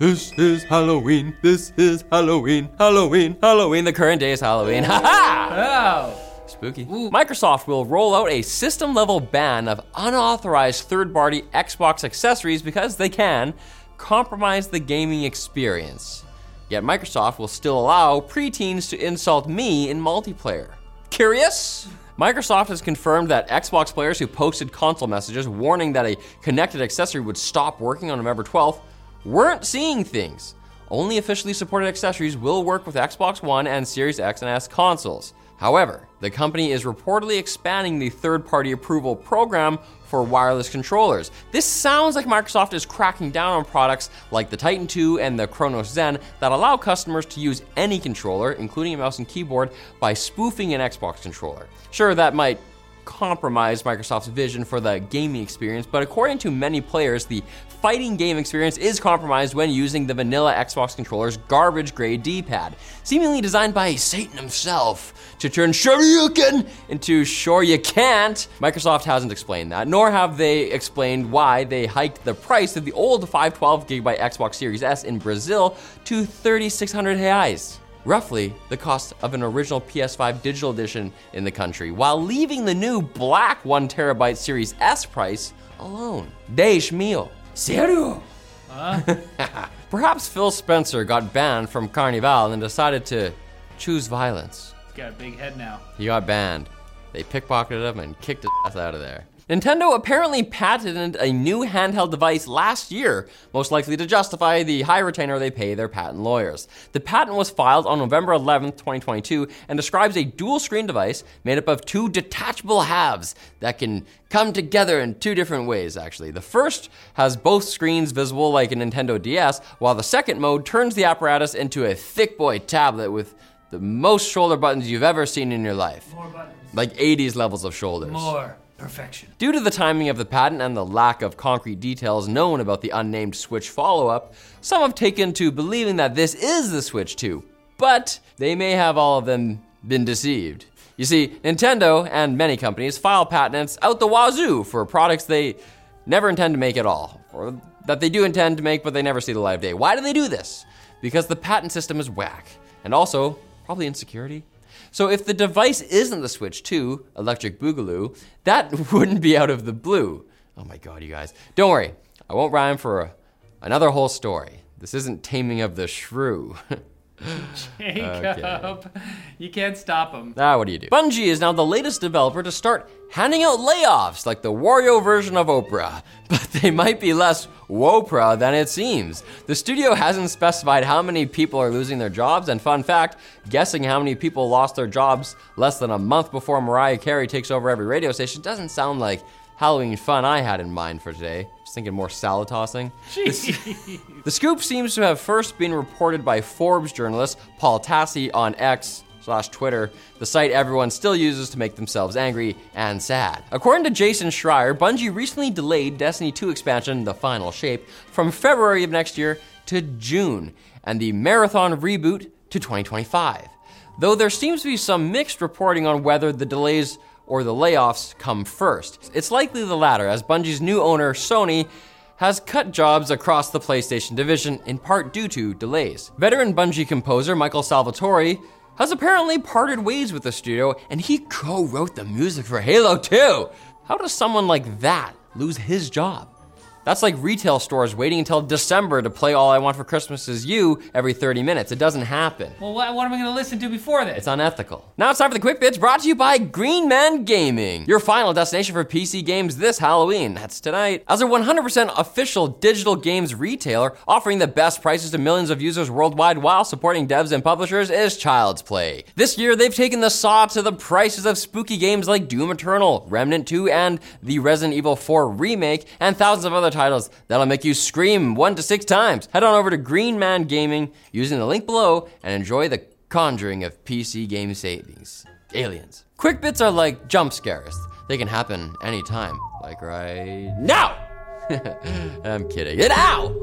This is Halloween. This is Halloween. Halloween. Halloween. The current day is Halloween. Ha ha! Oh. Spooky. Microsoft will roll out a system level ban of unauthorized third party Xbox accessories because they can compromise the gaming experience. Yet Microsoft will still allow preteens to insult me in multiplayer. Curious? Microsoft has confirmed that Xbox players who posted console messages warning that a connected accessory would stop working on November 12th weren't seeing things. Only officially supported accessories will work with Xbox One and Series X and S consoles. However, the company is reportedly expanding the third party approval program for wireless controllers. This sounds like Microsoft is cracking down on products like the Titan 2 and the Cronus Zen that allow customers to use any controller, including a mouse and keyboard, by spoofing an Xbox controller. Sure, that might compromise Microsoft's vision for the gaming experience, but according to many players, the fighting game experience is compromised when using the vanilla Xbox controller's garbage grade D pad, seemingly designed by Satan himself to turn sure you can into sure you can't. Microsoft hasn't explained that, nor have they explained why they hiked the price of the old 512 gigabyte Xbox Series S in Brazil to 3,600 reais roughly the cost of an original PS5 digital edition in the country, while leaving the new black 1 terabyte Series S price alone. Deus mio. Serio? Huh? Perhaps Phil Spencer got banned from Carnival and decided to choose violence. He's got a big head now. He got banned. They pickpocketed him and kicked his ass out of there. Nintendo apparently patented a new handheld device last year, most likely to justify the high retainer they pay their patent lawyers. The patent was filed on November 11, 2022, and describes a dual screen device made up of two detachable halves that can come together in two different ways, actually. The first has both screens visible like a Nintendo DS, while the second mode turns the apparatus into a thick boy tablet with the most shoulder buttons you've ever seen in your life. More buttons. Like 80s levels of shoulders. More perfection. Due to the timing of the patent and the lack of concrete details known about the unnamed Switch follow up, some have taken to believing that this is the Switch 2. But they may have all of them been deceived. You see, Nintendo and many companies file patents out the wazoo for products they never intend to make at all, or that they do intend to make but they never see the light of day. Why do they do this? Because the patent system is whack, and also probably insecurity. So if the device isn't the Switch 2, Electric Boogaloo, that wouldn't be out of the blue. Oh my god, you guys. Don't worry, I won't rhyme for a, another whole story. This isn't Taming of the Shrew. Jacob, you can't stop him. ah, what do you do? Bungie is now the latest developer to start handing out layoffs like the Wario version of Oprah, but they might be less Wopra than it seems. The studio hasn't specified how many people are losing their jobs, and fun fact, guessing how many people lost their jobs less than a month before Mariah Carey takes over every radio station doesn't sound like Halloween fun I had in mind for today. Just thinking more salad tossing. The scoop seems to have first been reported by Forbes journalist Paul Tassi on X slash Twitter, the site everyone still uses to make themselves angry and sad. According to Jason Schreier, Bungie recently delayed Destiny 2 expansion, The Final Shape, from February of next year to June, and the Marathon reboot to 2025. Though there seems to be some mixed reporting on whether the delays or the layoffs come first. It's likely the latter, as Bungie's new owner, Sony, has cut jobs across the PlayStation division in part due to delays. Veteran Bungie composer Michael Salvatore has apparently parted ways with the studio and he co wrote the music for Halo 2. How does someone like that lose his job? That's like retail stores waiting until December to play All I Want for Christmas Is You every 30 minutes. It doesn't happen. Well, what, what am I going to listen to before this? It's unethical. Now it's time for the quick bits brought to you by Green Man Gaming, your final destination for PC games this Halloween. That's tonight. As a 100% official digital games retailer, offering the best prices to millions of users worldwide while supporting devs and publishers is Child's Play. This year, they've taken the saw to the prices of spooky games like Doom Eternal, Remnant 2, and the Resident Evil 4 remake, and thousands of other titles that'll make you scream one to six times. Head on over to Green Man Gaming using the link below and enjoy the conjuring of PC game savings. Aliens. Quick bits are like jump scares. They can happen anytime, like right now. I'm kidding. And ow!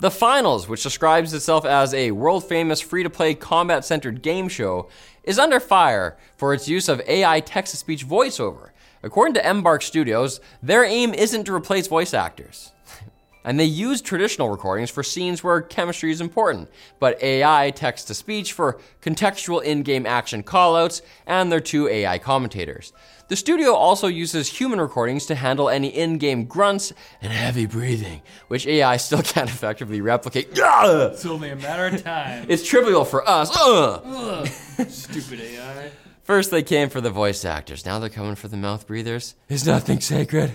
The Finals, which describes itself as a world famous free to play combat centered game show, is under fire for its use of AI text to speech voiceover. According to Embark Studios, their aim isn't to replace voice actors. And they use traditional recordings for scenes where chemistry is important, but AI text to speech for contextual in game action callouts, and their two AI commentators. The studio also uses human recordings to handle any in game grunts and heavy breathing, which AI still can't effectively replicate. It's only a matter of time. It's trivial for us. Ugh. Ugh, stupid AI. First, they came for the voice actors. Now they're coming for the mouth breathers. Is nothing sacred?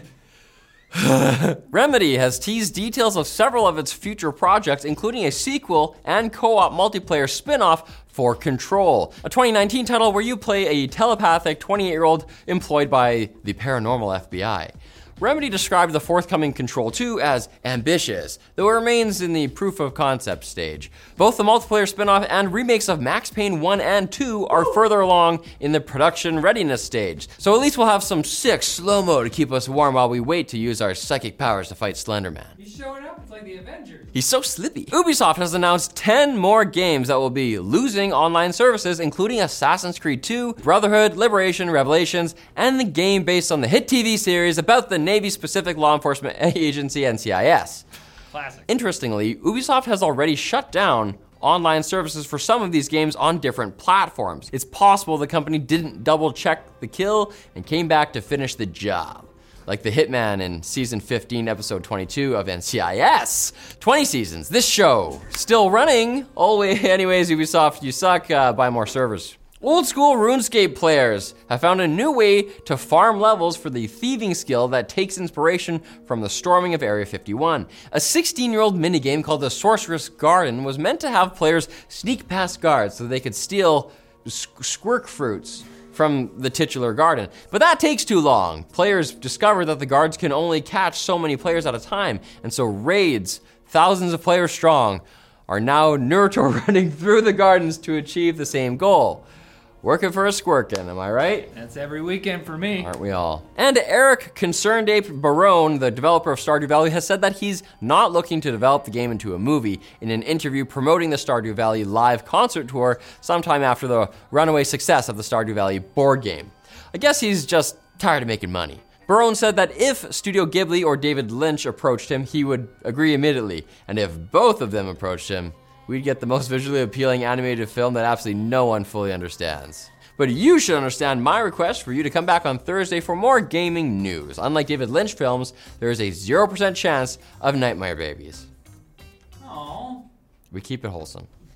Remedy has teased details of several of its future projects, including a sequel and co op multiplayer spin off for Control, a 2019 title where you play a telepathic 28 year old employed by the paranormal FBI. Remedy described the forthcoming Control 2 as ambitious, though it remains in the proof of concept stage. Both the multiplayer spin off and remakes of Max Payne 1 and 2 are further along in the production readiness stage, so at least we'll have some sick slow mo to keep us warm while we wait to use our psychic powers to fight Slenderman. He's showing up. Like the Avengers. He's so slippy. Ubisoft has announced 10 more games that will be losing online services, including Assassin's Creed 2, Brotherhood, Liberation, Revelations, and the game based on the hit TV series about the Navy Specific Law Enforcement Agency NCIS. Classic. Interestingly, Ubisoft has already shut down online services for some of these games on different platforms. It's possible the company didn't double check the kill and came back to finish the job. Like the Hitman in season 15, episode 22 of NCIS. 20 seasons. This show still running. Always, anyways, Ubisoft, you suck. Uh, buy more servers. Old school RuneScape players have found a new way to farm levels for the thieving skill that takes inspiration from the storming of Area 51. A 16 year old minigame called the Sorceress Garden was meant to have players sneak past guards so they could steal squirk fruits from the titular garden. But that takes too long. Players discover that the guards can only catch so many players at a time, and so raids, thousands of players strong, are now Naruto running through the gardens to achieve the same goal. Working for a squirkin', am I right? That's every weekend for me. Aren't we all? And Eric ConcernedApe Barone, the developer of Stardew Valley, has said that he's not looking to develop the game into a movie in an interview promoting the Stardew Valley live concert tour sometime after the runaway success of the Stardew Valley board game. I guess he's just tired of making money. Barone said that if Studio Ghibli or David Lynch approached him, he would agree immediately, and if both of them approached him, we'd get the most visually appealing animated film that absolutely no one fully understands. But you should understand my request for you to come back on Thursday for more gaming news. Unlike David Lynch films, there is a 0% chance of Nightmare Babies. Aww. We keep it wholesome.